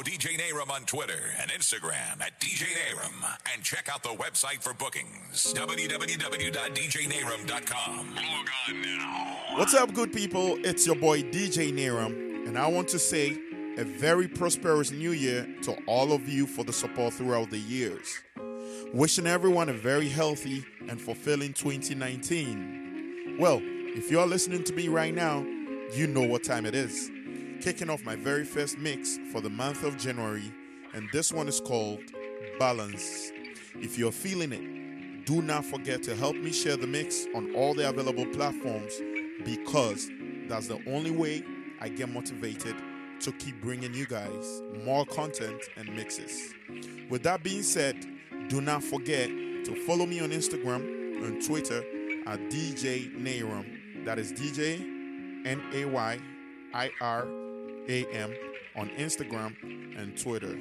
Follow DJ Nayiram on Twitter and Instagram at DJ Nayiram. And check out the website for bookings www.djnayiram.com. Log on now. What's up, good people? It's your boy DJ Nayiram, and I want to say a very prosperous new year to all of you for the support throughout the years. Wishing everyone a very healthy and fulfilling 2019. Well, if you're listening to me right now, you know what time it is. Kicking off my very first mix for the month of January, and this one is called Balance. If you're feeling it, do not forget to help me share the mix on all the available platforms because that's the only way I get motivated to keep bringing you guys more content and mixes. With that being said, do not forget to follow me on Instagram and Twitter at DJ Nayiram. That is DJ N A Y I R A M on Instagram and Twitter.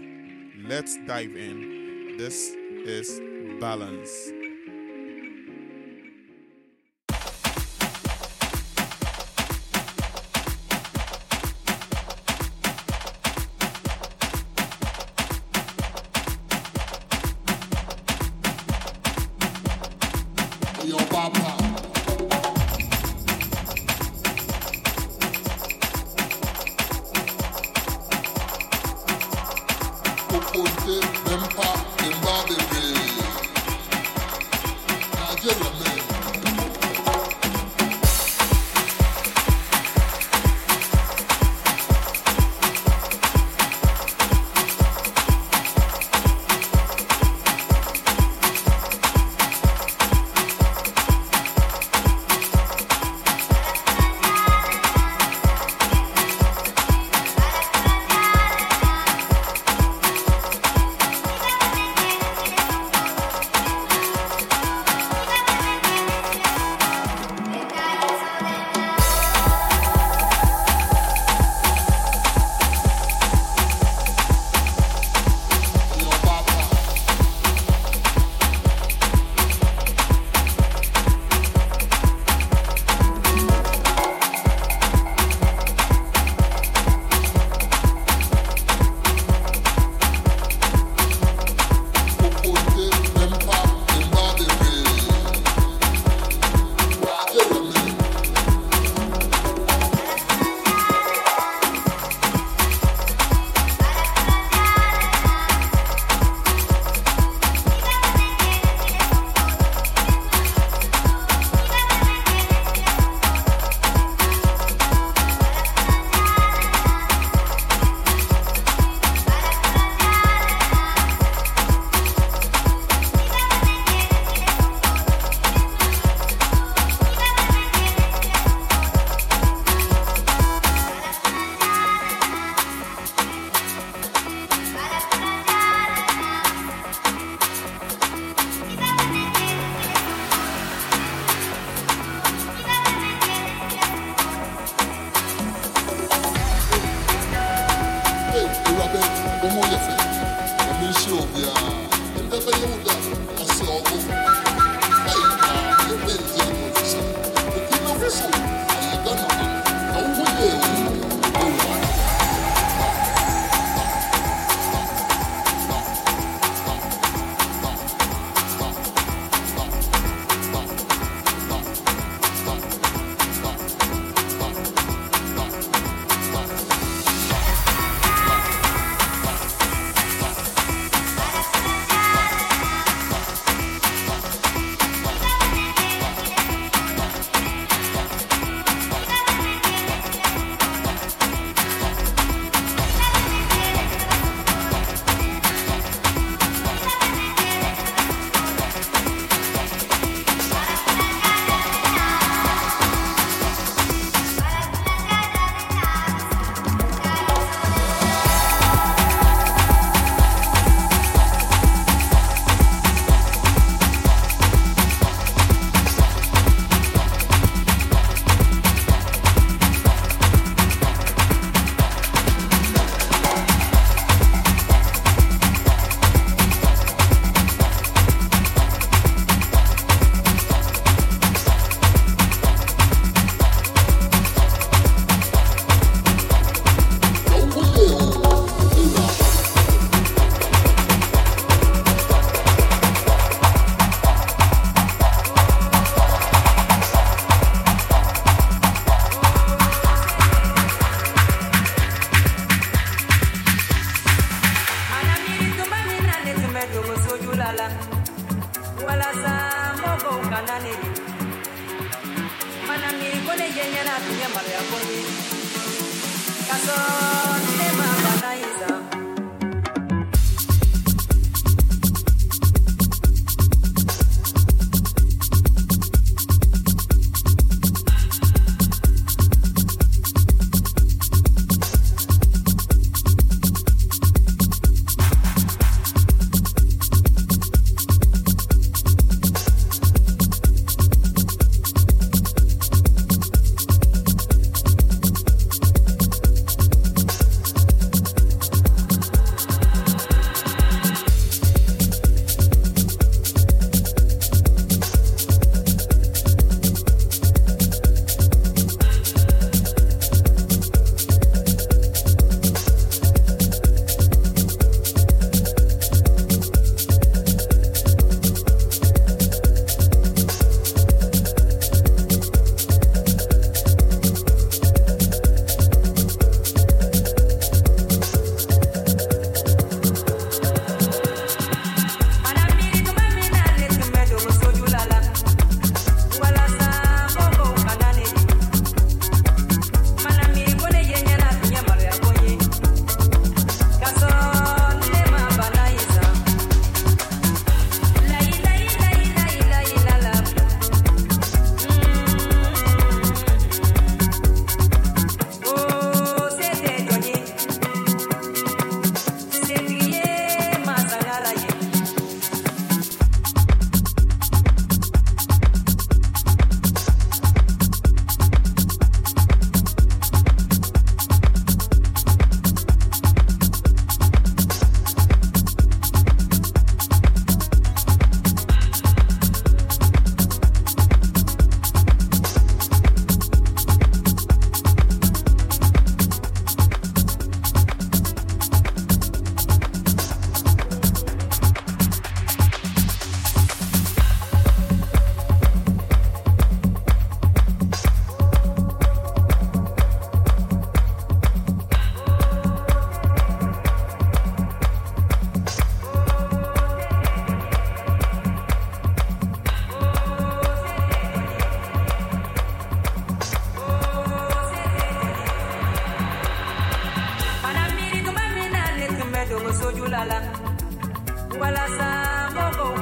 Let's dive in. This is Balance.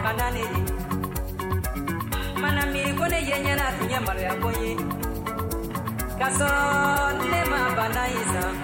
kananiri mana miri ko ne yenyana maloya ko ye ne ma bana yi san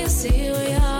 you see we are.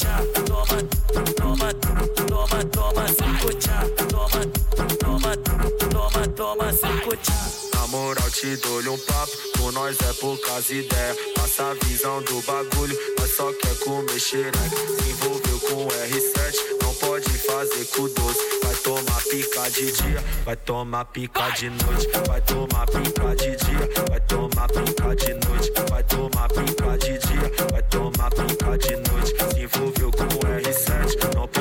tchá, toma, toma, toma, toma cinco tchá, toma, toma, toma, toma cinco tchá. Na moral te dou-lhe um papo, com nós é poucas ideias. Passa a visão do bagulho, nós só quer comer xereca. Se envolveu com R7, pode fazer com doce. Vai tomar pica de dia, vai tomar pica de noite. Vai tomar pica de dia, vai tomar pica de noite. Vai tomar pica de dia, vai tomar pica de noite. Se envolveu com o R7, não pode